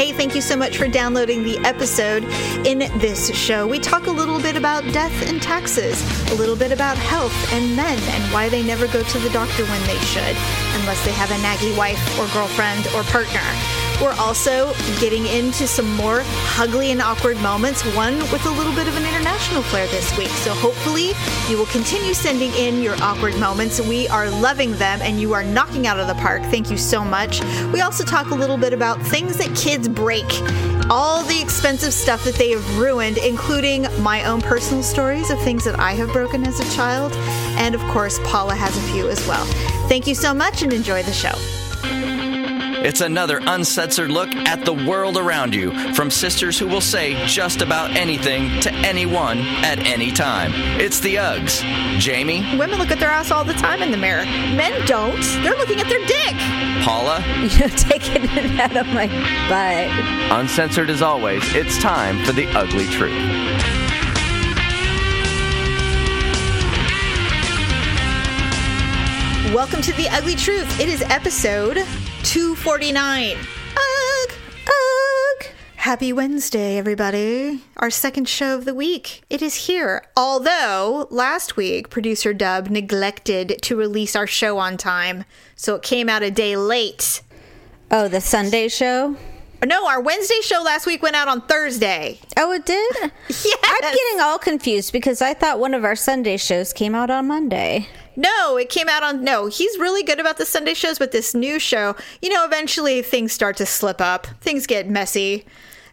Hey, thank you so much for downloading the episode. In this show, we talk a little bit about death and taxes, a little bit about health and men and why they never go to the doctor when they should, unless they have a naggy wife or girlfriend or partner. We're also getting into some more ugly and awkward moments, one with a little bit of an international flair this week. So hopefully you will continue sending in your awkward moments. We are loving them and you are knocking out of the park. Thank you so much. We also talk a little bit about things that kids break. All the expensive stuff that they have ruined, including my own personal stories of things that I have broken as a child. And of course, Paula has a few as well. Thank you so much and enjoy the show. It's another uncensored look at the world around you from sisters who will say just about anything to anyone at any time. It's the Uggs. Jamie, Women look at their ass all the time in the mirror. Men don't. They're looking at their dick. Paula, You're taking it out of my butt. uncensored as always, it's time for the ugly truth. Welcome to The Ugly Truth. It is episode 249. Ugh, ugh. Happy Wednesday, everybody. Our second show of the week. It is here. Although last week, producer Dub neglected to release our show on time, so it came out a day late. Oh, the Sunday show? No, our Wednesday show last week went out on Thursday. Oh, it did? Yes. I'm getting all confused because I thought one of our Sunday shows came out on Monday. No, it came out on. No, he's really good about the Sunday shows, but this new show, you know, eventually things start to slip up. Things get messy.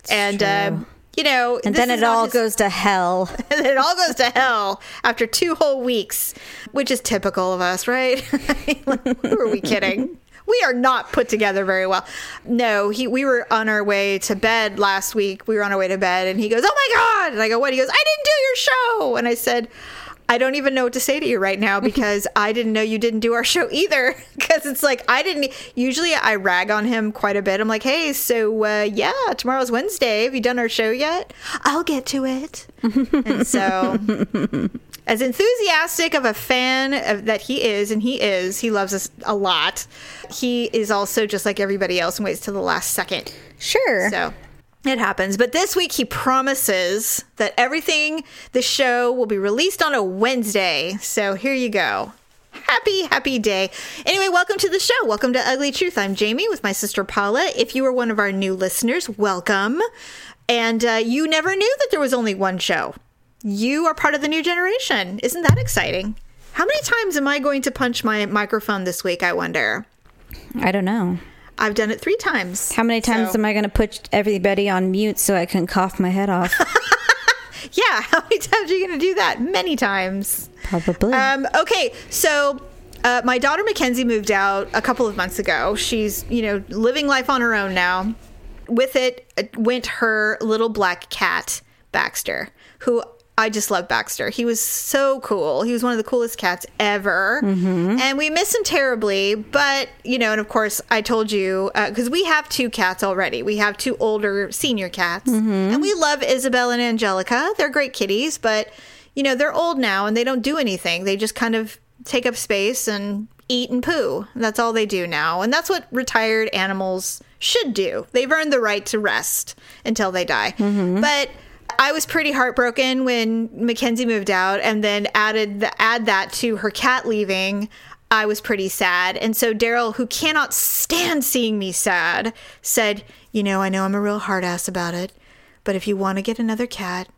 and, uh, you know. And then it all goes to hell. and it all goes to hell after two whole weeks, which is typical of us, right? Like, Who are we kidding? We are not put together very well. No, he. We were on our way to bed last week. We were on our way to bed, and he goes, "Oh my god!" And I go, "What?" He goes, "I didn't do your show." And I said. I don't even know what to say to you right now because I didn't know you didn't do our show either. Because it's like I didn't. Usually, I rag on him quite a bit. I'm like, "Hey, so uh, yeah, tomorrow's Wednesday. Have you done our show yet?" I'll get to it. and so, as enthusiastic of a fan of, that he is, and he is, he loves us a lot. He is also just like everybody else and waits till the last second. Sure. So it happens. But this week he promises that everything, the show will be released on a Wednesday. So here you go. Happy, happy day. Anyway, welcome to the show. Welcome to Ugly Truth. I'm Jamie with my sister Paula. If you are one of our new listeners, welcome. And uh, you never knew that there was only one show. You are part of the new generation. Isn't that exciting? How many times am I going to punch my microphone this week? I wonder. I don't know. I've done it three times. How many times So- am I going to put everybody on mute so I can cough my head off? Yeah, how many times are you going to do that? Many times. Probably. Um, okay, so uh, my daughter Mackenzie moved out a couple of months ago. She's, you know, living life on her own now. With it went her little black cat, Baxter, who I just love Baxter. He was so cool. He was one of the coolest cats ever. Mm-hmm. And we miss him terribly. But, you know, and of course, I told you, uh, because we have two cats already. We have two older senior cats. Mm-hmm. And we love Isabel and Angelica. They're great kitties, but, you know, they're old now and they don't do anything. They just kind of take up space and eat and poo. That's all they do now. And that's what retired animals should do. They've earned the right to rest until they die. Mm-hmm. But I was pretty heartbroken when Mackenzie moved out and then added the, add that to her cat leaving. I was pretty sad. And so Daryl, who cannot stand seeing me sad, said, "You know, I know I'm a real hard ass about it, but if you want to get another cat,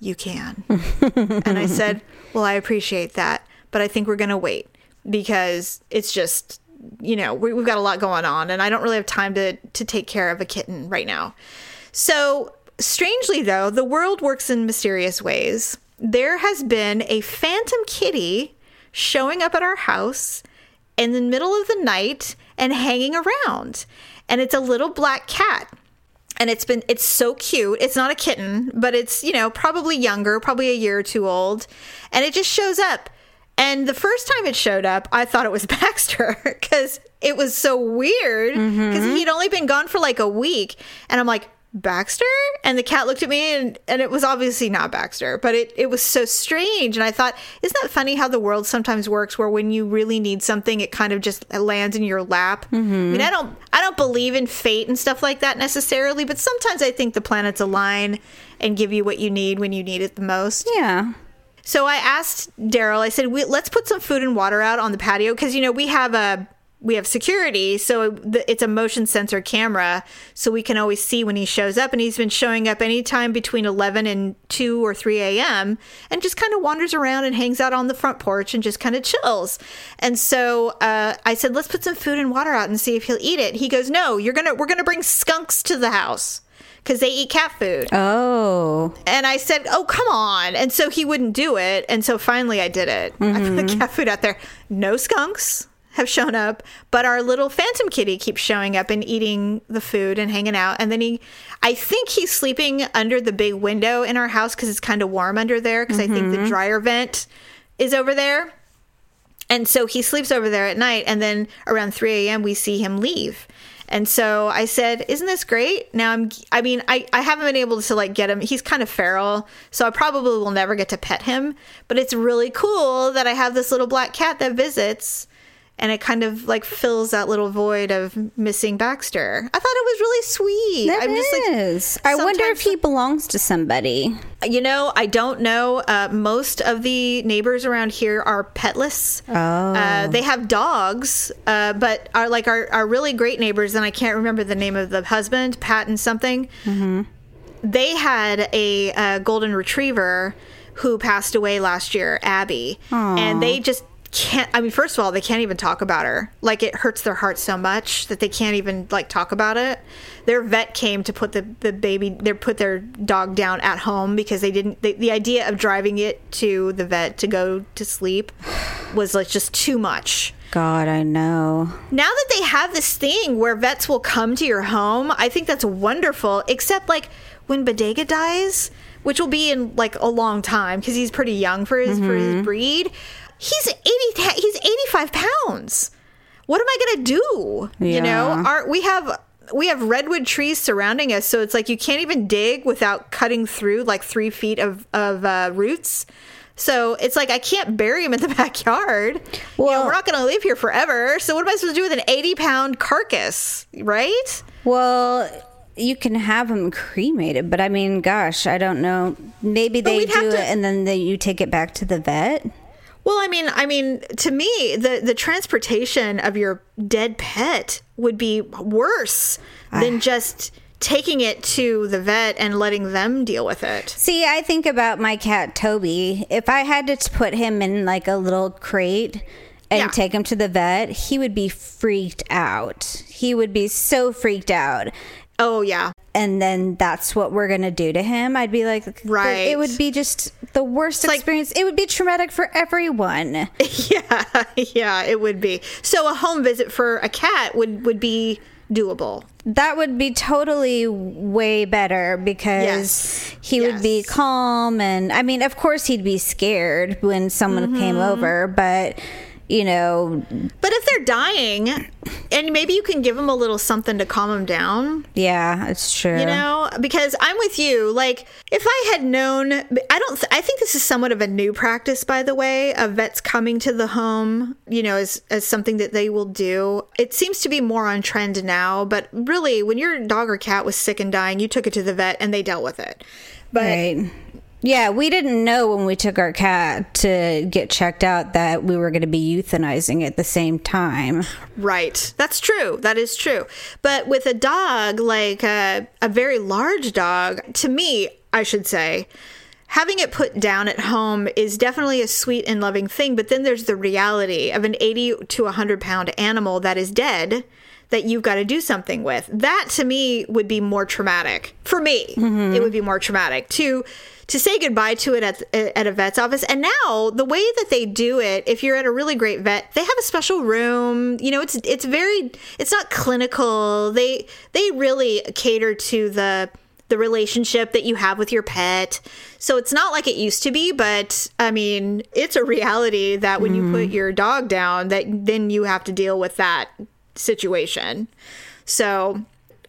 you can." and I said, "Well, I appreciate that, but I think we're going to wait because it's just, you know, we, we've got a lot going on and I don't really have time to to take care of a kitten right now." So, strangely though, the world works in mysterious ways. There has been a phantom kitty showing up at our house in the middle of the night and hanging around. And it's a little black cat. And it's been it's so cute. It's not a kitten, but it's, you know, probably younger, probably a year or two old. And it just shows up. And the first time it showed up, I thought it was Baxter because it was so weird mm-hmm. because he'd only been gone for like a week. And I'm like, Baxter? And the cat looked at me and, and it was obviously not Baxter, but it, it was so strange. And I thought, isn't that funny how the world sometimes works where when you really need something, it kind of just lands in your lap? I mean, mm-hmm. I don't I don't believe in fate and stuff like that necessarily, but sometimes I think the planets align and give you what you need when you need it the most. Yeah. So I asked Daryl, I said, we, let's put some food and water out on the patio because, you know, we have a we have security, so it's a motion sensor camera, so we can always see when he shows up. And he's been showing up anytime between 11 and 2 or 3 a.m. and just kind of wanders around and hangs out on the front porch and just kind of chills. And so uh, I said, let's put some food and water out and see if he'll eat it. He goes, no, you're gonna we're gonna bring skunks to the house because they eat cat food. Oh. And I said, "Oh, come on!" And so he wouldn't do it. And so finally, I did it. I put the cat food out there. No skunks have shown up, but our little phantom kitty keeps showing up and eating the food and hanging out. And then he, I think he's sleeping under the big window in our house because it's kind of warm under there. Because I think the mm-hmm. dryer vent is over there. And so he sleeps over there at night. And then around 3 a.m., we see him leave. And so I said, "Isn't this great?" Now I'm I mean, I I haven't been able to like get him. He's kind of feral, so I probably will never get to pet him, but it's really cool that I have this little black cat that visits and it kind of like fills that little void of missing Baxter. I thought it was really sweet. That I'm just like. I wonder if he belongs to somebody. you know, I don't know. Uh, most of the neighbors around here are petless. Oh. Uh, they have dogs, uh, but are like our, our really great neighbors, and I can't remember the name of the husband, Pat and something. They had a, uh golden retriever who passed away last year, Abby, Aww. and they just can't. I mean, first of all, they can't even talk about her. Like it hurts their heart so much that they can't even like talk about it. Their vet came to put the the baby, they put their dog down at home because they didn't. The, the idea of driving it to the vet to go to sleep was like just too much God, I know. now that they have this thing where vets will come to your home, I think that's wonderful. Except like when Bodega dies, which will be in like a long time because he's pretty young for his for his mm-hmm. breed. He's eighty. He's eighty five pounds. What am I gonna do? You know, Yeah. our we have. We have redwood trees surrounding us, so it's like you can't even dig without cutting through like three feet of of uh, roots. So it's like I can't bury him in the backyard. Well, Well- we're not going to live here forever. So what am I supposed to do with an 80 pound carcass, right? Well, you can have them cremated, but I mean, gosh, I don't know. Maybe they do to- it and then they, you take it back to the vet. Well, I mean, I mean, to me, the the transportation of your dead pet would be worse than ah. just taking it to the vet and letting them deal with it. See, I think about my cat Toby. If I had to put him in like a little crate and Yeah. take him to the vet, he would be freaked out. He would be so freaked out. Oh yeah, And then that's what we're gonna do to him. I'd be like, Right. It would be just the worst like- experience. it would be traumatic for everyone. yeah, yeah. It would be. So a home visit for a cat would would be doable. That would be totally way better because Yes. he would be calm and I mean, of course he'd be scared when someone came Mm-hmm. over, but you know, But if they're dying, and maybe you can give them a little something to calm them down. yeah, it's true. You know, because I'm with you. Like, if I had known, I don't, th- I think this is somewhat of a new practice, by the way, of vets coming to the home, you know, as, as something that they will do. It seems to be more on trend now, but really, when your dog or cat was sick and dying, you took it to the vet and they dealt with it. But Right. Yeah, we didn't know when we took our cat to get checked out that we were going to be euthanizing at the same time. Right. That's true. That is true. But with a dog, like a, a very large dog, to me, I should say, having it put down at home is definitely a sweet and loving thing. But then there's the reality of an 80 to 100 pound animal that is dead that you've got to do something with. That to me would be more traumatic. For me, mm-hmm. it would be more traumatic to to say goodbye to it at at a vet's office. And now the way that they do it, if you're at a really great vet, they have a special room. You know, it's it's very it's not clinical. They they really cater to the the relationship that you have with your pet. So it's not like it used to be, but I mean, it's a reality that when you put mm-hmm. your dog down that then you have to deal with that situation. So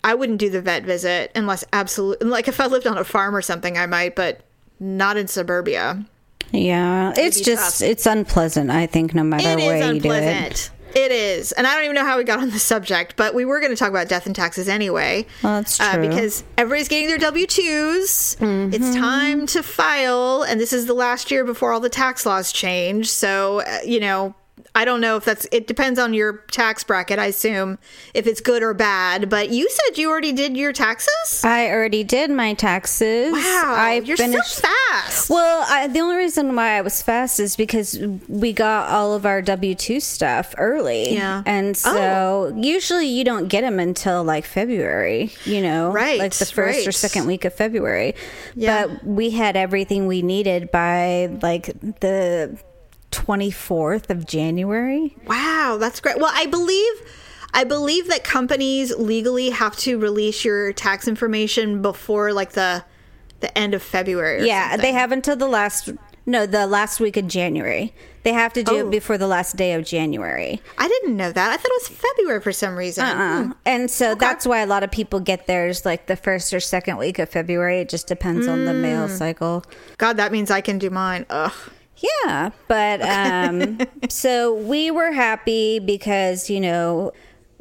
I wouldn't do the vet visit unless absolutely like if I lived on a farm or something I might, but not in suburbia. Yeah, it's just tough. it's unpleasant. I think no matter It is where you do it. unpleasant. It is. And I don't even know how we got on the subject, but we were going to talk about death and taxes anyway. Well, that's Uh, true. because everybody's getting their W 2s. Mm-hmm. It's time to file, and this is the last year before all the tax laws change. So, uh, you know, I don't know if that's, it depends on your tax bracket, I assume, if it's good or bad. But you said you already did your taxes? I already did my taxes. Wow. I you're finished. so fast. Well, I, the only reason why I was fast is because we got all of our W two stuff early. Yeah. and oh. so usually you don't get them until like February. You know, Right, like the first or second week of February. Yeah. But we had everything we needed by like the twenty fourth of January. Wow, that's great. Well, I believe I believe that companies legally have to release your tax information before like the the end of February. or Yeah, something. they have until the last no, the last week of January. They have to do Oh. it before the last day of January. I didn't know that. I thought it was February for some reason. Uh, and so that's why a lot of people get theirs like the first or second week of February. It just depends on the mail Mm. cycle. God, that means I can do mine. Ugh. Yeah, but um, so we were happy because you know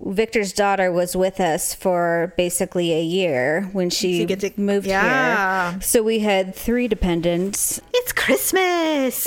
Victor's daughter was with us for basically a year when she to- moved Yeah. here. So we had three dependents. It's Christmas.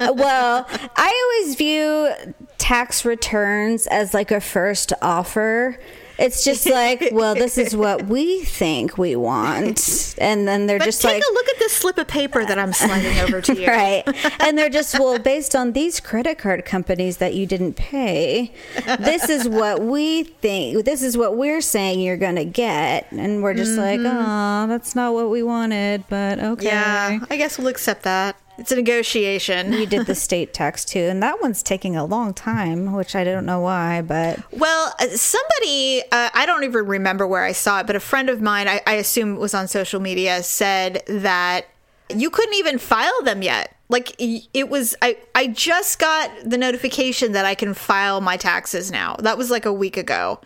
well, I always view tax returns as like a first offer. It's just like, well, this is what we think we want. And then they're but just take like, a look at this slip of paper that I'm sliding over to you. right. And they're just, well, based on these credit card companies that you didn't pay, this is what we think, this is what we're saying you're going to get. And we're just like, oh, that's not what we wanted, but okay. Mm-hmm. Yeah, I guess we'll accept that. It's a negotiation. We did the state tax too, and that one's taking a long time, which I don't know why, but Well, uh, somebody, uh, I don't even remember where I saw it, but a friend of mine, I, I assume it was on social media, said that you couldn't even file them yet. Like it was, I, I just got the notification that I can file my taxes now. That was like a week ago.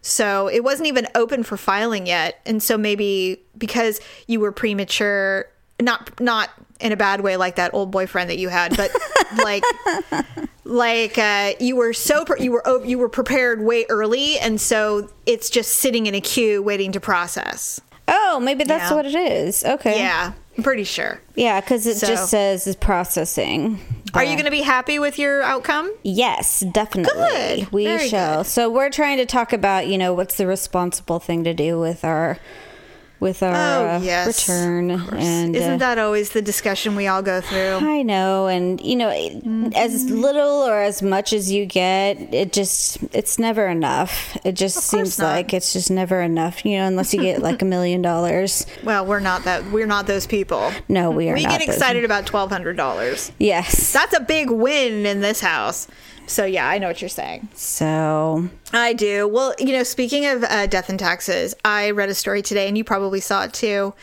So it wasn't even open for filing yet. And so maybe because you were premature, not, not in a bad way like that old boyfriend that you had, but like, like uh, you were so pre- you were oh, you were prepared way early, and so it's just sitting in a queue waiting to process. oh, maybe that's Yeah. what it is. Okay, Yeah, I'm pretty sure. yeah, because it So- just says is processing. Are you going to be happy with your outcome? Yes, definitely. Good. We Very shall. good. So we're trying to talk about, you know, what's the responsible thing to do with our with our Oh, uh, return and Isn't uh, that always the discussion we all go through? I know, and you know, as Mm-hmm. little or as much as you get, it just it's never enough. It just seems not. like it's just never enough, you know, unless you get like a million dollars. Well, we're not that. We're not those people. No, we are We get excited about twelve hundred dollars. Yes. That's a big win in this house. So yeah, I know what you're saying. So I do. Well, you know, speaking of uh, death and taxes, I read a story today, and you probably saw it too.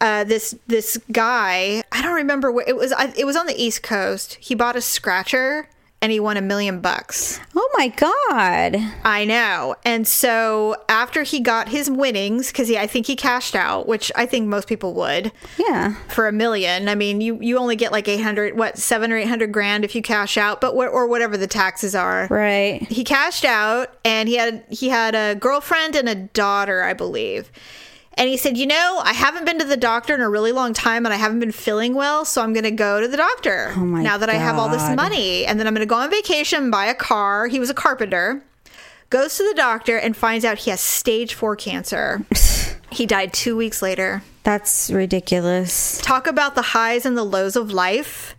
Uh, this this guy, I don't remember where it was. I, it was on the East Coast. He bought a scratcher, and he won a million bucks. Oh my god. I know. And so after he got his winnings, because I think he cashed out, which I think most people would Yeah. for a million. I mean, you you only get like eight hundred, what seven or eight hundred grand if you cash out, but what or whatever the taxes are Right. he cashed out and he had he had a girlfriend and a daughter i believe and he said you know i haven't been to the doctor in a really long time and i haven't been feeling well so i'm going to go to the doctor Oh my now that i have all this money. And then i'm going to go on vacation buy a car. He was a carpenter. Goes to the doctor and finds out he has stage 4 cancer. He died 2 weeks later. That's ridiculous. talk about the highs and the lows of life.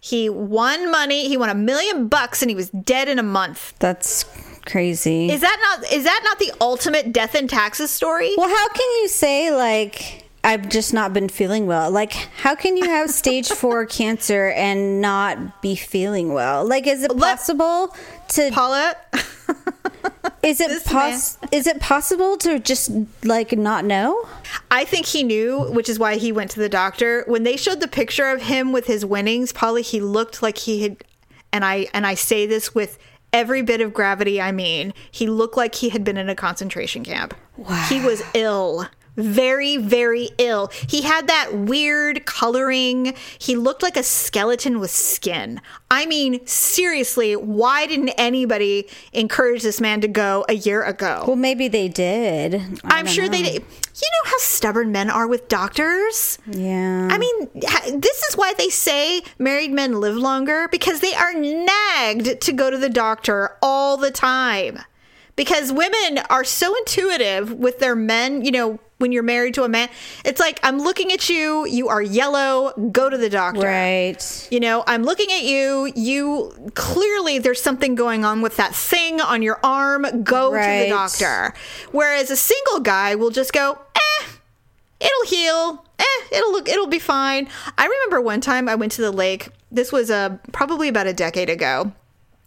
He won money. He won a million bucks and he was dead in a month. That's crazy. Is that not is that not the ultimate death and taxes story? well, how can you say like I've just not been feeling well? Like how can you have stage 4 cancer and not be feeling well? Like is it possible to Paula, is it pos- is it possible to just like not know? I think he knew, which is why he went to the doctor. When they showed the picture of him with his winnings, Paula, he looked like he had and I and I say this with every bit of gravity I mean. He looked like he had been in a concentration camp. He was ill. Very, very ill. He had that weird coloring. He looked like a skeleton with skin. I mean, seriously, why didn't anybody encourage this man to go a year ago? Well, maybe they did. I I'm sure know. they did. You know how stubborn men are with doctors? Yeah. I mean, this is why they say married men live longer because they are nagged to go to the doctor all the time. Because women are so intuitive with their men, you know, when you're married to a man, it's like, I'm looking at you, you are yellow, go to the doctor. right. You know, I'm looking at you. You clearly there's something going on with that thing on your arm. Go to the doctor. Whereas a single guy will just go, eh, it'll heal. Eh, it'll look, it'll be fine. I remember one time I went to the lake. This was uh, probably about a decade ago.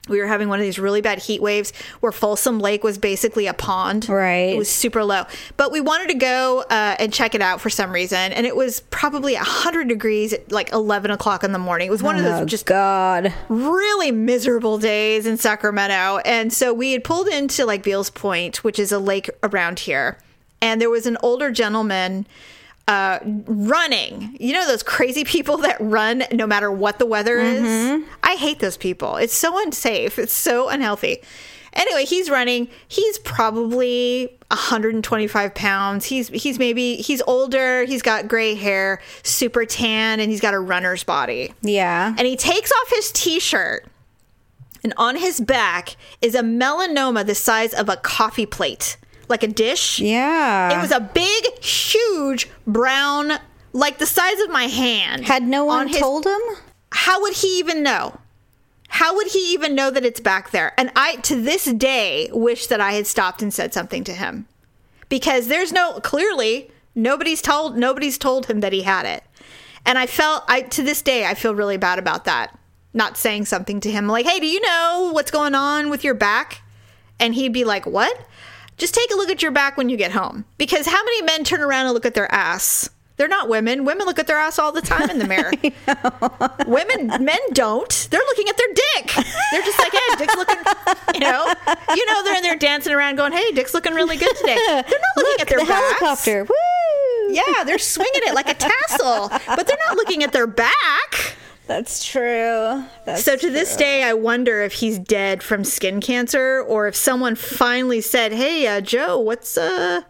We were having one of these really bad heat waves where Folsom Lake was basically a pond. Right. It was super low. But we wanted to go uh, and check it out for some reason. And it was probably 100 degrees at like 11 o'clock in the morning. It was one of Oh, those just God. really miserable days in Sacramento. And so we had pulled into like Beals Point, which is a lake around here. And there was an older gentleman uh, running. You know, those crazy people that run no matter what the weather is? I hate those people. It's so unsafe, it's so unhealthy. Anyway, he's running. He's probably 125 pounds. He's he's maybe he's older. He's got gray hair, super tan, and he's got a runner's body Yeah. and he takes off his t-shirt and on his back is a melanoma the size of a coffee plate like a dish. Yeah. it was a big huge brown like the size of my hand. Had no one on his- told him? how would he even know? How would he even know that it's back there? And i to this day wish that i had stopped and said something to him. Because there's no clearly nobody's told nobody's told him that he had it. And i felt i to this day i feel really bad about that. Not saying something to him like hey do you know what's going on with your back? And he'd be like what just take a look at your back when you get home. Because how many men turn around and look at their ass? They're not women. Women look at their ass all the time in the mirror. Women men don't. They're looking at their dick. They're just like hey dick's looking you know? You know they're in there dancing around going hey dick's looking really good today. They're not looking at their the backs. helicopter. Woo! yeah they're swinging it like a tassel but they're not looking at their back That's true. That's so to this day i wonder if he's dead from skin cancer or if someone finally said hey uh, joe what's uh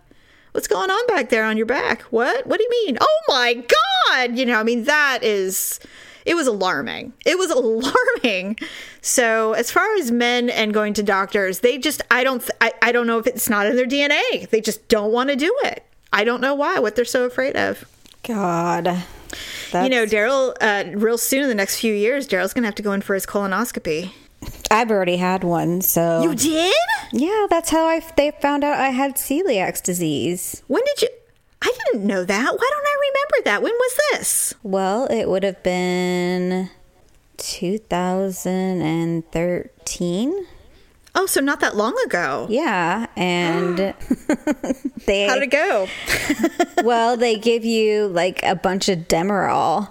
what's going on back there on your back? What what do you mean? Oh my god! You know i mean that is it was alarming. It was alarming. So as far as men and going to doctors they just i don't th- I, I don't know if it's not in their dna they just don't want to do it. I don't know why what they're so afraid of. God. You know daryl uh, real soon in the next few years daryl's gonna have to go in for his colonoscopy. I've already had one, so you did? Yeah, that's how I they found out I had celiac disease. when did you i didn't know that. Why don't i remember that? When was this? Well, it would have been 2013. Oh so not that long ago Yeah, and they how'd it go well, they give you like a bunch of Demerol.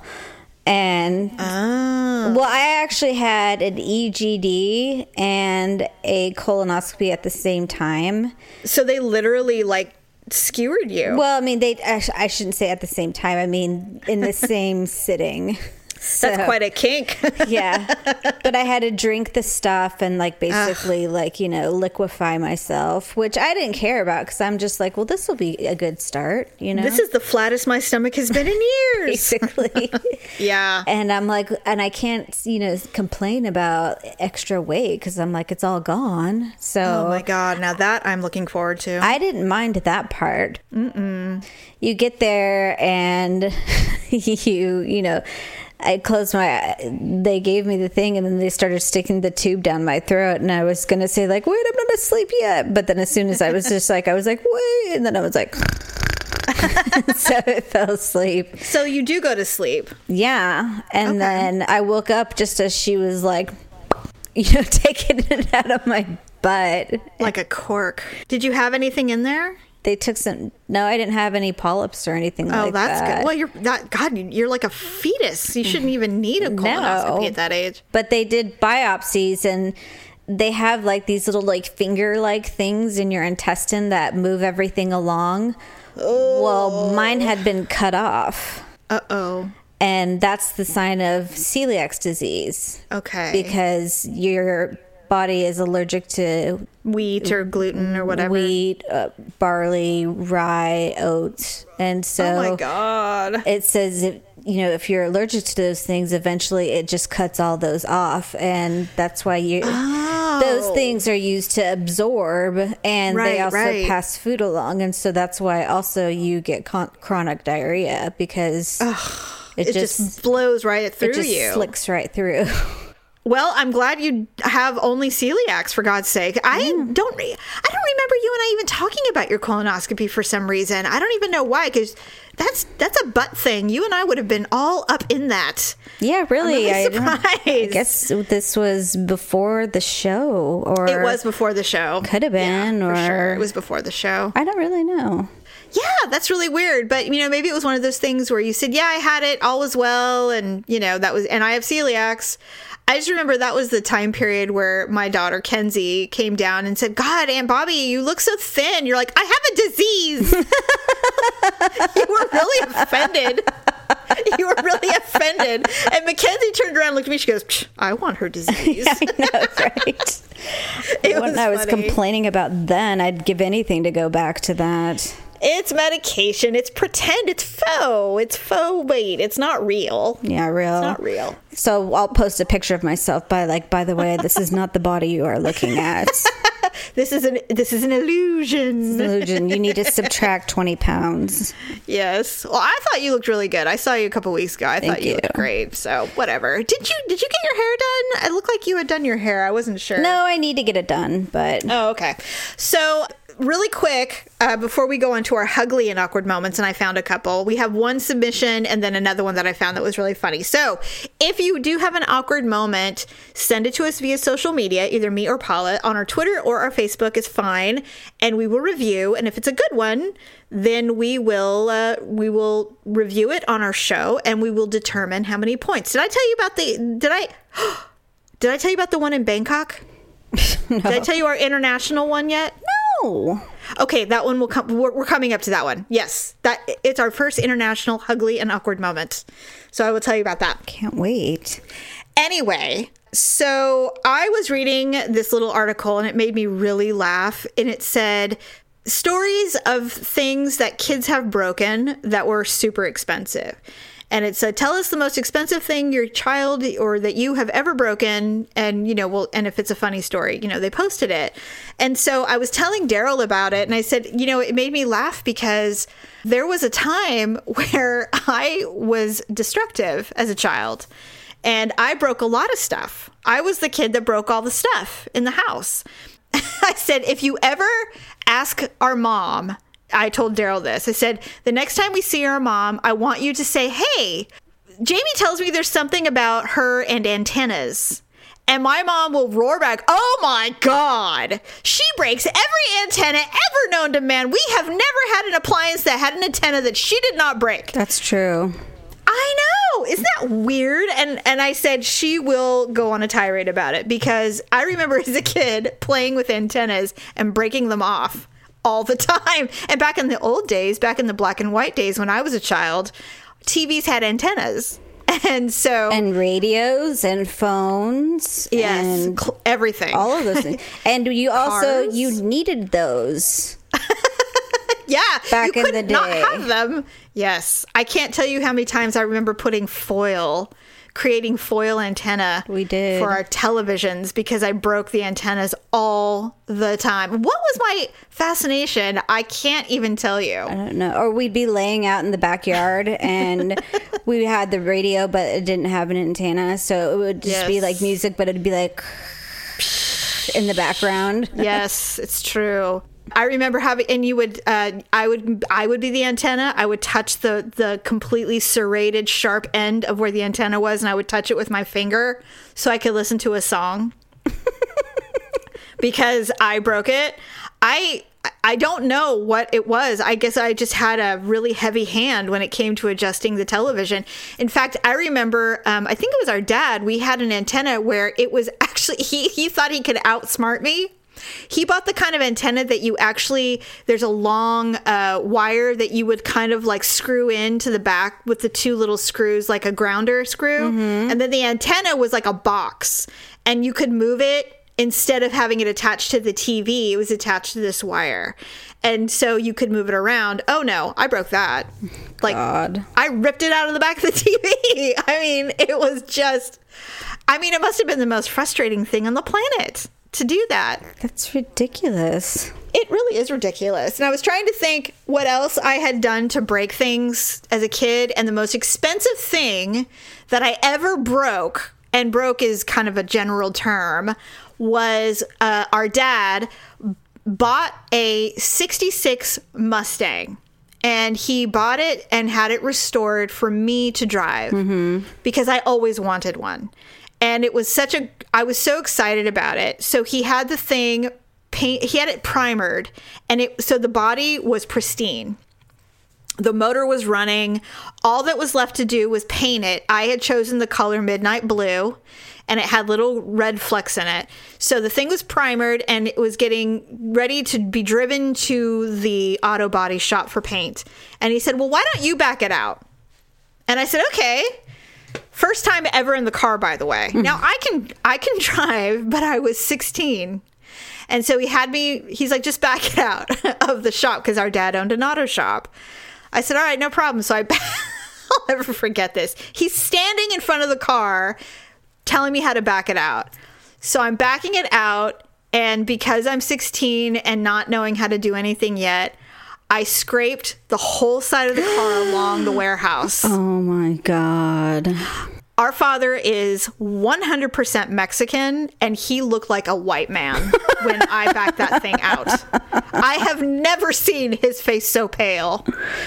And oh well, I actually had an EGD and a colonoscopy at the same time. so they literally like skewered you Well, I mean, they I, sh- I shouldn't say at the same time. I mean, in the same sitting. That's So- quite a kink yeah. But I had to drink the stuff and like ah. basically like, you know, liquefy myself, which I didn't care about because I'm just like, well, this will be a good start, you know? this is the flattest my stomach has been in years basically. yeah and I'm like, and I can't, you know, complain about extra weight because I'm like, it's all gone. So oh my god now that i'm looking forward to I didn't mind that part. Mm-mm. You get there and you, you know, I closed my. They gave me the thing, and then they started sticking the tube down my throat, and I was gonna say like, "Wait, I'm not asleep yet," but then as soon as I was just like, I was like, "Wait," and then I was like, so I fell asleep. so you do go to sleep Yeah, and Okay. then I woke up just as she was like, you know, taking it out of my butt. like a cork did you have anything in there They took some. No, I didn't have any polyps or anything like that. Oh, like that's that. good. Well, you're that God. You're like a fetus. You shouldn't even need a colonoscopy No. at that age. but they did biopsies and they have like these little like finger like things in your intestine that move everything along. Oh. Well, mine had been cut off. Uh oh. And that's the sign of celiac disease Okay. because your body is allergic to wheat or gluten or whatever. wheat, uh, barley, rye, oats. And so Oh my god. it says if you know if you're allergic to those things eventually it just cuts all those off and that's why you oh. those things are used to absorb and. Right, they also right. pass food along and so that's why also you get con- chronic diarrhea because it, It just, just, blows right through it just you. slicks right through Well, I'm glad you have only celiacs for God's sake. I Mm. don't re- I don't remember you and I even talking about your colonoscopy for some reason. I don't even know why cuz that's that's a butt thing. You and I would have been all up in that. yeah really, really I, I guess this was before the show or It was before the show. Could have been, sure. or- It was before the show. i don't really know Yeah, that's really weird. But you know, maybe it was one of those things where you said, "Yeah, I had it, all was well," and you know that was, and I have celiacs. I just remember that was the time period where my daughter Kenzie came down and said, "God, Aunt Bobby, you look so thin." You're like, "I have a disease." you were really offended. You were really offended. And Mackenzie turned around, and looked at me. She goes, "I want her disease." i know right It when I was funny. complaining about then, I'd give anything to go back to that. It's medication. It's pretend. It's faux. It's faux weight. It's not real. Yeah, real. Not real. So I'll post a picture of myself by like, by the way, this is not the body you are looking at. This is an this is an illusion. Illusion. You need to subtract twenty pounds. Yes. Well, I thought you looked really good. I saw you a couple weeks ago. I thought you, you. looked great. So whatever. Did you did you get your hair done? It looked like you had done your hair. I wasn't sure. No, I need to get it done, but Oh, okay. So, really quick, uh, before we go on to our ugly and awkward moments, and I found a couple, we have one submission and then another one that I found that was really funny. So, if you do have an awkward moment, send it to us via social media, either me or Paula, on our Twitter or our Facebook is fine, and we will review. And if it's a good one, then we will uh, we will review it on our show, and we will determine how many points. Did I tell you about the? Did I? Did I tell you about the one in Bangkok? Did I tell you our international one yet? No. Okay, that one will come. We're, we're coming up to that one. Yes, that it's our first international ugly and awkward moment. So I will tell you about that. Can't wait. Anyway, so I was reading this little article and it made me really laugh. And it said stories of things that kids have broken that were super expensive. And it said, tell us the most expensive thing your child or that you have ever broken. And, you know, well, and if it's a funny story, you know, they posted it. And so I was telling Daryl about it and I said, you know, it made me laugh because there was a time where I was destructive as a child and I broke a lot of stuff. I was the kid that broke all the stuff in the house. I said, if you ever ask our mom, I told Daryl this. I said, the next time we see our mom, I want you to say, hey, Jamie tells me there's something about her and antennas. And my mom will roar back, Oh my God, she breaks every antenna ever known to man. We have never had an appliance that had an antenna that she did not break. That's true. I know. Isn't that weird? And and I said she will go on a tirade about it because I remember as a kid playing with antennas and breaking them off all the time. And back in the old days, back in the black and white days when I was a child, TVs had antennas. And so And radios and phones. yes, And cl- everything. all of those things. And you also Cars. you needed those. Yeah, Back you in could the not day. have them. Yes, I can't tell you how many times I remember putting foil, creating foil antenna. We did. for our televisions because I broke the antennas all the time. What was my fascination? I can't even tell you. I don't know. Or we'd be laying out in the backyard and we had the radio, but it didn't have an antenna. So it would just be like music, but it'd be like in the background. yes, it's true. I remember having, and you would, uh, I would, I would be the antenna. I would touch the the completely serrated, sharp end of where the antenna was, and I would touch it with my finger so I could listen to a song. because I broke it. I I- don't know what it was. I guess I just had a really heavy hand when it came to adjusting the television. In fact, I remember, um, I think it was our dad, we had an antenna where it was actually, he, he thought he could outsmart me. He bought the kind of antenna that you actually, there's a long uh, wire that you would kind of like screw into the back with the two little screws, like a grounder screw. And then the antenna was like a box, and you could move it instead of having it attached to the TV, it was attached to this wire. And so you could move it around. Oh no, I broke that. Like God. I ripped it out of the back of the TV. I mean, it was just I mean, it must have been the most frustrating thing on the planet to do that. That's ridiculous. It really is ridiculous. And I was trying to think what else I had done to break things as a kid. And the most expensive thing that I ever broke, and broke is kind of a general term, was uh, our dad bought a 66 Mustang. And he bought it and had it restored for me to drive because I always wanted one. And it was such a, I was so excited about it. So he had the thing paint, he had it primered, and it, so the body was pristine the motor was running. All that was left to do was paint it. I had chosen the color midnight blue and it had little red flecks in it. So the thing was primered and it was getting ready to be driven to the auto body shop for paint. And he said, Well, why don't you back it out? And I said, Okay. First time ever in the car, by the way. Now I can I can drive, but I was 16. And so he had me, he's like, just back it out of the shop because our dad owned an auto shop. I said, all right, no problem. So I, I'll never forget this. He's standing in front of the car telling me how to back it out. So I'm backing it out. And because I'm 16 and not knowing how to do anything yet, I scraped the whole side of the car along the warehouse. Oh my God. Our father is 100% Mexican, and he looked like a white man when I backed that thing out. I have never seen his face so pale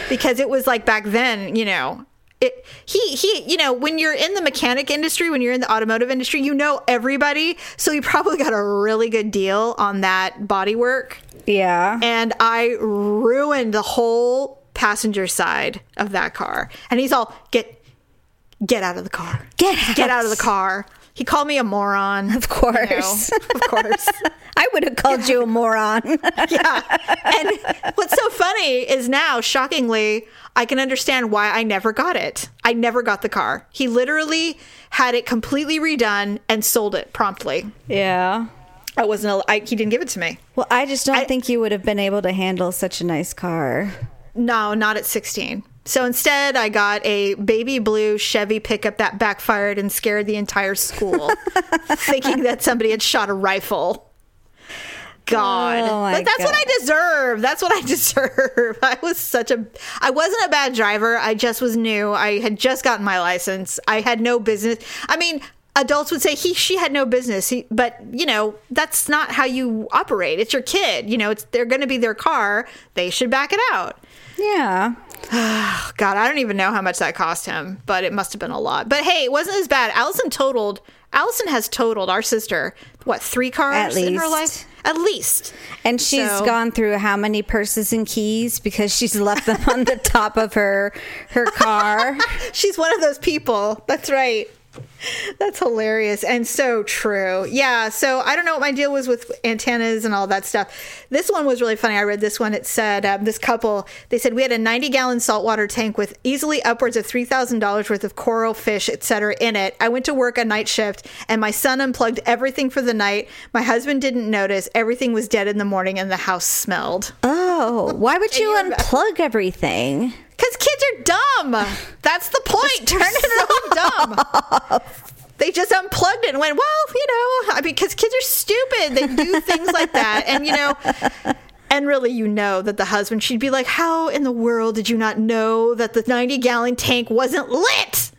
because it was like back then, you know. It, he he you know when you're in the mechanic industry when you're in the automotive industry you know everybody so you probably got a really good deal on that body work Yeah. and I ruined the whole passenger side of that car. And he's all, get get out of the car. Get out. Get out of the car. He called me a moron. Of course. You know, of course. I would have called you a moron. yeah. And what's so funny is now, shockingly, I can understand why I never got it. I never got the car. He literally had it completely redone and sold it promptly. yeah. I wasn't. I, he didn't give it to me. Well, I just don't I- think you would have been able to handle such a nice car. No, not at 16. So instead, I got a baby blue Chevy pickup that backfired and scared the entire school, thinking that somebody had shot a rifle. God. Oh, but that's what I deserve. That's what I deserve. I was such a I wasn't a bad driver. I just was new. I had just gotten my license. I had no business. I mean, adults would say he she had no business. He, but, you know, that's not how you operate. It's your kid. You know, it's they're going to be their car. They should back it out. Yeah. Ah, God, I don't even know how much that cost him, but it must have been a lot. But hey, it wasn't as bad. Allison totaled. Allison has totaled our sister what three cars At least. in her life? At least. And she's So- gone through how many purses and keys because she's left them on the top of her her car. She's one of those people. That's right. That's hilarious and so true. Yeah. So I don't know what my deal was with antennas and all that stuff. This one was really funny. I read this one. It said um, this couple. They said we had a 90 gallon saltwater tank with easily upwards of three thousand dollars worth of coral, fish, etc. in it. I went to work a night shift and my son unplugged everything for the night. My husband didn't notice. Everything was dead in the morning and the house smelled. Oh, why would you unplug everything? Because kids are dumb. That's the point. Turn it so dumb. They just unplugged it and went, well, you know, I mean, because kids are stupid. They do things like that. And, you know, and really, you know that the husband, she'd be like, how in the world did you not know that the 90 gallon tank wasn't lit?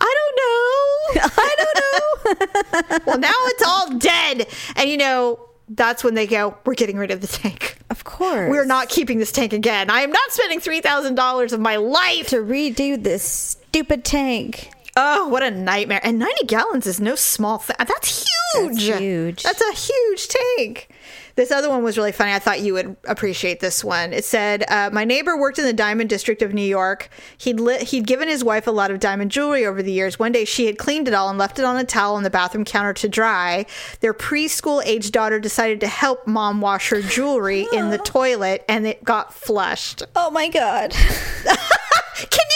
I don't know. I don't know. well, now it's all dead. And, you know, that's when they go, we're getting rid of the tank. Of course. We're not keeping this tank again. I am not spending $3,000 of my life. to redo this stupid tank. Oh, what a nightmare. And 90 gallons is no small thing. That's huge. That's huge. That's a huge tank. This other one was really funny. I thought you would appreciate this one. It said, uh, "My neighbor worked in the diamond district of New York. He'd li- he'd given his wife a lot of diamond jewelry over the years. One day, she had cleaned it all and left it on a towel on the bathroom counter to dry. Their preschool age daughter decided to help mom wash her jewelry in the toilet, and it got flushed. Oh my god. Can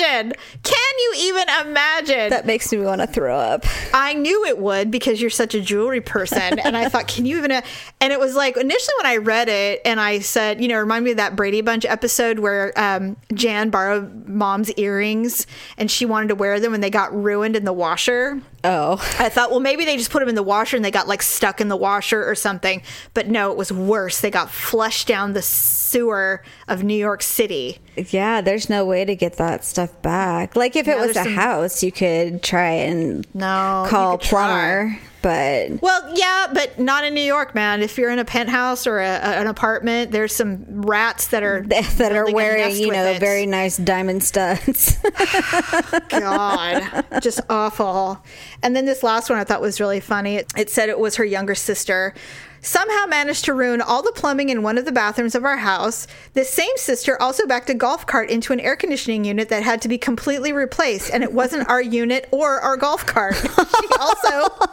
imagine? Can you even imagine? That makes me want to throw up. I knew it would because you're such a jewelry person. And I thought, can you even? And it was like initially when I read it and I said, you know, remind me of that Brady Bunch episode where um, Jan borrowed mom's earrings and she wanted to wear them and they got ruined in the washer. Oh. I thought, well, maybe they just put them in the washer and they got like stuck in the washer or something. But no, it was worse. They got flushed down the sewer of New York City. Yeah, there's no way to get that stuff back. Like if it No, was a some- house, you could try and No, call could try. But Well, yeah, but not in New York, man. If you're in a penthouse or a, a- an apartment, there's some rats that are that are wearing, you know, it. very nice diamond studs. God, just awful. And then this last one I thought was really funny. It, it said it was her younger sister. Somehow managed to ruin all the plumbing in one of the bathrooms of our house. This same sister also backed a golf cart into an air conditioning unit that had to be completely replaced, and it wasn't our unit or our golf cart. She also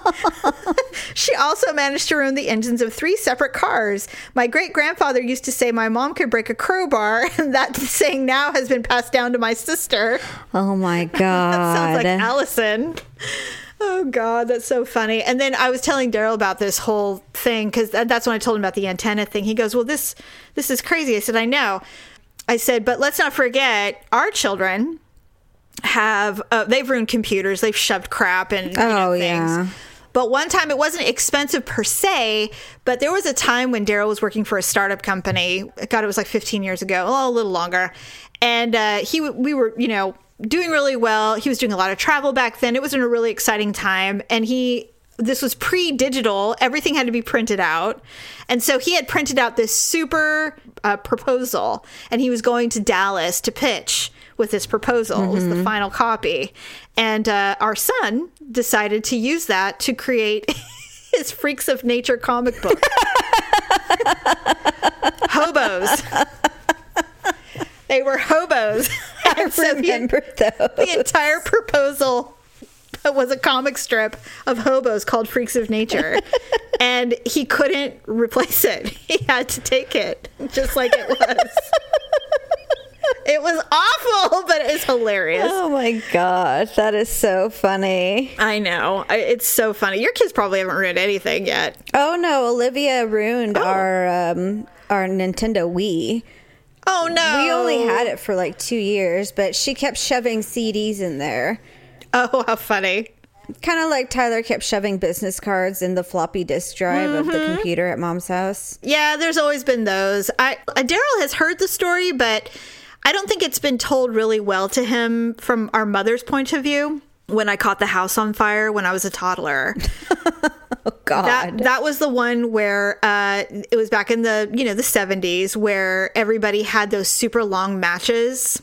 she also managed to ruin the engines of three separate cars. My great grandfather used to say my mom could break a crowbar, and that saying now has been passed down to my sister. oh my god. that Sounds like Allison. Oh God, that's so funny. And then I was telling Daryl about this whole thing because that's when I told him about the antenna thing. He goes, "Well, this this is crazy." I said, "I know." I said, "But let's not forget our children have uh, they've ruined computers. They've shoved crap and you know, Oh, things." yeah. But one time it wasn't expensive per se, but there was a time when Daryl was working for a startup company. God, it was like 15 years ago, well, a little longer. And uh, he, we were, you know, doing really well. He was doing a lot of travel back then. It was in a really exciting time. And he, this was pre digital, everything had to be printed out. And so he had printed out this super uh, proposal and he was going to Dallas to pitch with this proposal. It was the final copy. And uh, our son decided to use that to create his Freaks of Nature comic book. hobos. They were hobos. And so the- remember those. the entire proposal was a comic strip of hobos called Freaks of Nature. and he couldn't replace it. He had to take it just like it was. it was awful, but it's hilarious. Oh my god, that is so funny. I know. It's so funny. Your kids probably haven't read anything yet. Oh no, Olivia ruined Oh. our um our Nintendo Wii. Oh no. We only had it for like 2 years, but she kept shoving CDs in there. Oh, how funny. Kind of like Tyler kept shoving business cards in the floppy disk drive of the computer at mom's house. Yeah, there's always been those. I uh, Daryl has heard the story, but I don't think it's been told really well to him from our mother's point of view. When I caught the house on fire when I was a toddler, God. that that was the one where uh, it was back in the you know the 70s where everybody had those super long matches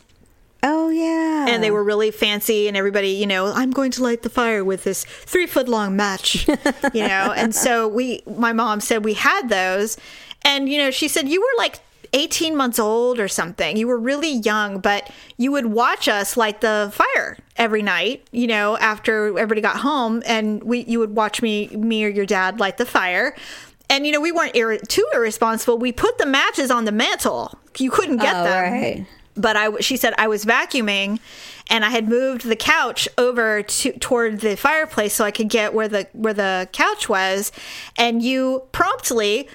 oh yeah. and they were really fancy and everybody you know i'm going to light the fire with this three foot long match you know and so we my mom said we had those and you know she said you were like 18 months old or something. You were really young but you would watch us light the fire every night you know after everybody got home and we you would watch me me or your dad light the fire. And you know we weren't ir- too irresponsible. We put the matches on the mantle. You couldn't get Oh, them. right. but I she said I was vacuuming and I had moved the couch over to toward the fireplace so I could get where the where the couch was. And you promptly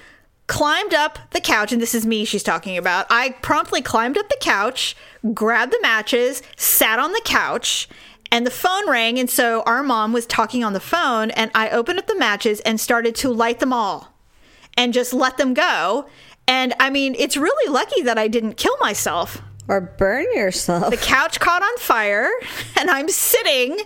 climbed up the couch and this is me she's talking about. I promptly climbed up the couch grabbed the matches sat on the couch and the phone rang and so our mom was talking on the phone and I opened up the matches and started to light them all and just let them go. And I mean it's really lucky that I didn't kill myself. Or burn yourself. the couch caught on fire and I'm sitting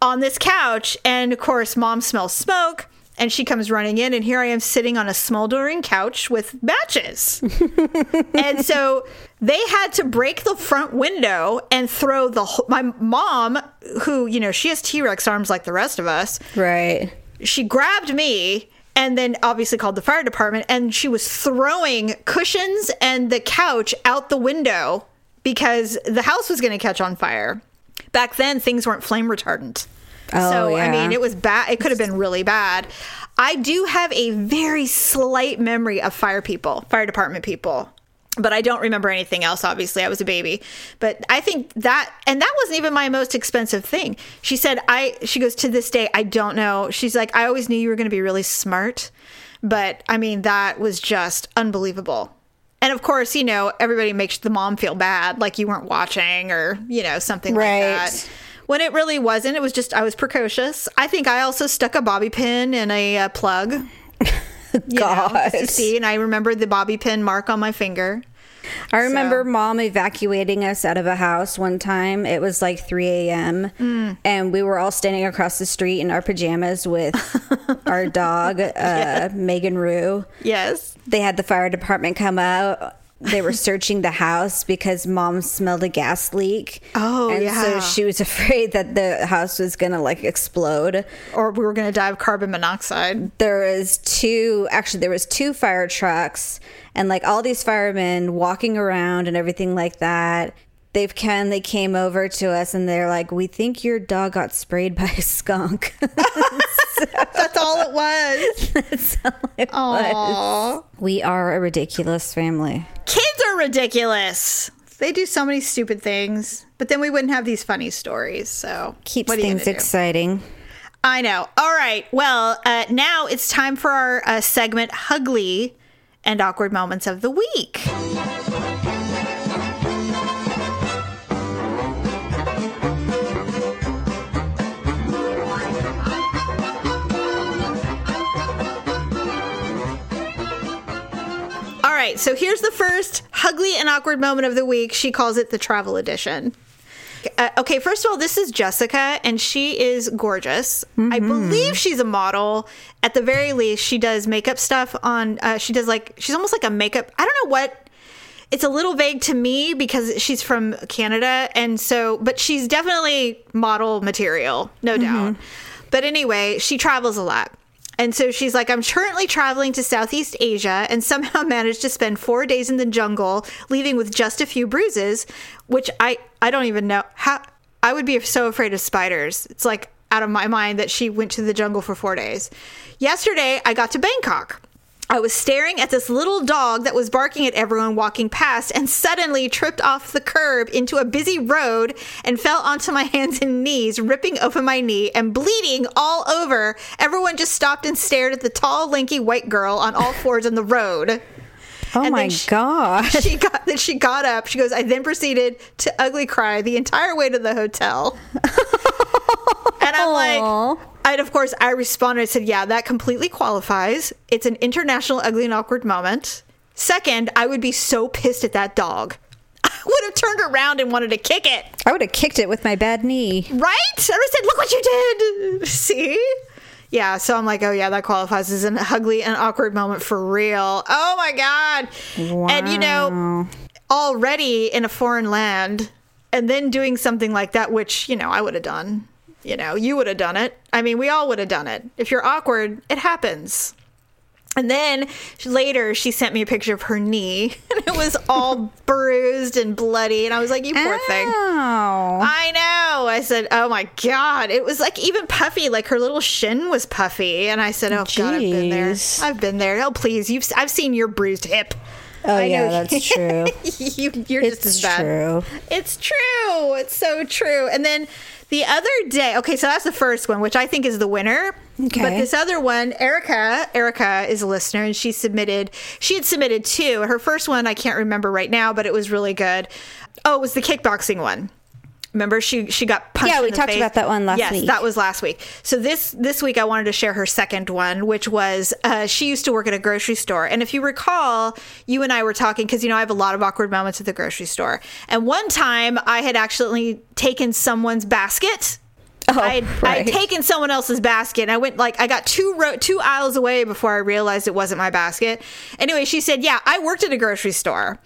on this couch and of course mom smells smoke and she comes running in and here I am sitting on a smoldering couch with matches. and so they had to break the front window and throw the whole, my mom who, you know, she has T-Rex arms like the rest of us right. she grabbed me and then obviously called the fire department and she was throwing cushions and the couch out the window because the house was going to catch on fire back then things weren't flame retardant Oh, so i mean it was bad it could have been really bad i do have a very slight memory of fire people fire department people but I don't remember anything else. Obviously, I was a baby, but I think that, and that wasn't even my most expensive thing. She said, "I." She goes to this day, I don't know. She's like, I always knew you were going to be really smart, but I mean, that was just unbelievable. And of course, you know, everybody makes the mom feel bad, like you weren't watching or you know something Right. like that. When it really wasn't, it was just I was precocious. I think I also stuck a bobby pin in a uh, plug. God. see, and I remember the bobby pin mark on my finger. I remember So- mom evacuating us out of a house one time. It was like 3 a.m. Mm. And we were all standing across the street in our pajamas with our dog, uh, Megan Rue. Yes. They had the fire department come out. They were searching the house because mom smelled a gas leak. Oh, and yeah. so she was afraid that the house was going to like explode. Or we were going to die of carbon monoxide. there was two actually there was two fire trucks and like all these firemen walking around and everything like that they've come they came over to us and they're like we think your dog got sprayed by a skunk That's all it was. That's all it was. Aww. we are a ridiculous family Kids are ridiculous. They do so many stupid things, but then we wouldn't have these funny stories. So keeps things exciting I know. All right. Well, uh, now it's time for our uh, segment, Ugly and Awkward Moments of the Week. So here's the first Ugly and Awkward Moment of the Week. She calls it the travel edition. Uh, okay, first of all, this is Jessica, and she is gorgeous. I believe she's a model. At the very least, she does makeup stuff on. Uh, she does like she's almost like a makeup. I don't know what. It's a little vague to me because she's from Canada, and so, but she's definitely model material, no doubt. But anyway, she travels a lot. And so she's like, I'm currently traveling to Southeast Asia and somehow managed to spend four days in the jungle, leaving with just a few bruises, which I, I don't even know how I would be so afraid of spiders. It's like out of my mind that she went to the jungle for four days. Yesterday, I got to Bangkok. I was staring at this little dog that was barking at everyone walking past and suddenly tripped off the curb into a busy road and fell onto my hands and knees, ripping open my knee and bleeding all over. Everyone just stopped and stared at the tall, lanky white girl on all fours in the road. oh And my she- god She got then she got up. She goes, I then proceeded to ugly cry the entire way to the hotel. and I'm Aw. like, and of course I responded, I said, Yeah, that completely qualifies. It's an international ugly and awkward moment. Second, I would be so pissed at that dog. I would have turned around and wanted to kick it. i would have kicked it with my bad knee Right? I would have said, Look what you did. See? Yeah, so I'm like, oh yeah, that qualifies as an ugly and awkward moment for real. Oh my god! And you know, already in a foreign land, and then doing something like that, which you know I would have done. You know, you would have done it. I mean, we all would have done it. If you're awkward, it happens. And then later, she sent me a picture of her knee, and it was all bruised and bloody. And I was like, "You poor thing." Ow. I know. I said, "Oh my god!" It was like even puffy. Like her little shin was puffy, and I said, "Oh god, I've been there. I've been there. Oh please, you've I've seen your bruised hip. oh I yeah know. that's true you, you're just as it's bad. true It's true. It's so true. And then the other day, okay, so that's the first one, which I think is the winner. Okay. But this other one, Erica, Erica is a listener, and she submitted. She had submitted two. Her first one I can't remember right now, but it was really good. Oh, it was the kickboxing one. Remember, she she got punched. Yeah, we talked face. about that one last yes, week. that was last week. So this this week I wanted to share her second one, which was uh, she used to work at a grocery store, and if you recall, you and I were talking because you know I have a lot of awkward moments at the grocery store, and one time I had accidentally taken someone's basket. Oh, I had, I had taken someone else's basket. And I went like I got two ro- two aisles away before I realized it wasn't my basket. Anyway, she said, "Yeah, I worked at a grocery store."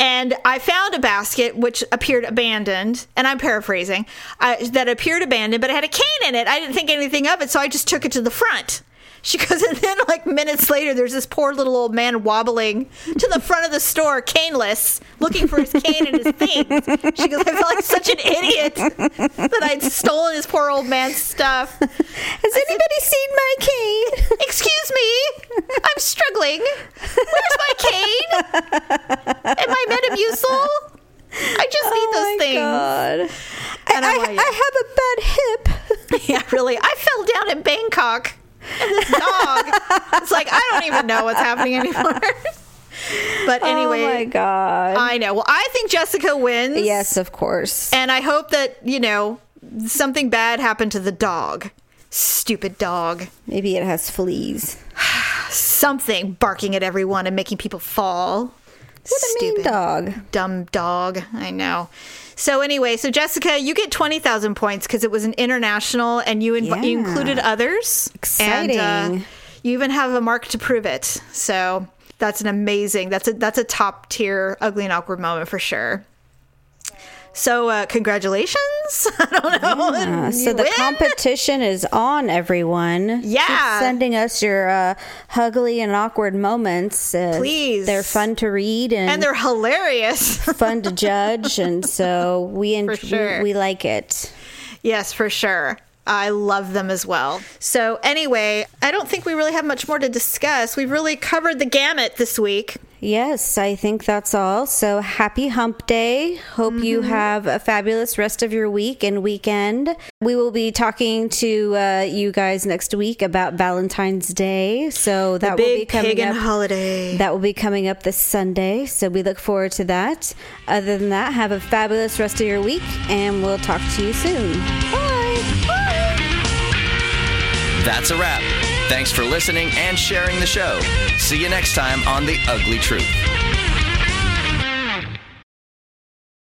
And I found a basket which appeared abandoned, and I'm paraphrasing, uh, that appeared abandoned, but it had a cane in it. I didn't think anything of it, so I just took it to the front. She goes, and then like minutes later, there's this poor little old man wobbling to the front of the store, caneless, looking for his cane and his things. She goes, I felt like such an idiot that I'd stolen his poor old man's stuff. Has anybody seen my cane? Excuse me, I'm struggling. Where's my cane? And my Metamucil? I just need those oh my things. God. I, I, I have a bad hip. Yeah, really. I fell down in Bangkok. Dog. it's like I don't even know what's happening anymore. but anyway, oh my God. I know. Well, I think Jessica wins. yes, of course. And I hope that, you know, something bad happened to the dog. Stupid dog. Maybe it has fleas. Something barking at everyone and making people fall. What a mean dog. Dumb dog. I know. So anyway, so Jessica, you get twenty thousand points because it was an international, and you, inv- you included others. And, uh, Exciting. you even have a mark to prove it. So that's an amazing. That's a that's a top tier ugly and awkward moment for sure. So uh, congratulations! I don't know. Uh, so the win. competition is on, everyone. Yeah. Keep sending us your uh, ugly and awkward moments. Uh, Please. They're fun to read and, and they're hilarious. fun to judge, and so we, en- sure. we we like it. Yes, for sure. I love them as well. So, anyway, I don't think we really have much more to discuss. We've really covered the gamut this week. Yes, I think that's all. So happy hump day. Hope you Mm-hmm. have a fabulous rest of your week and weekend. We will be talking to uh, you guys next week about Valentine's Day. So that will be coming pagan up. holiday. That will be coming up this Sunday. So we look forward to that. Other than that, have a fabulous rest of your week and we'll talk to you soon. Bye. That's a wrap. Thanks for listening and sharing the show. See you next time on The Ugly Truth.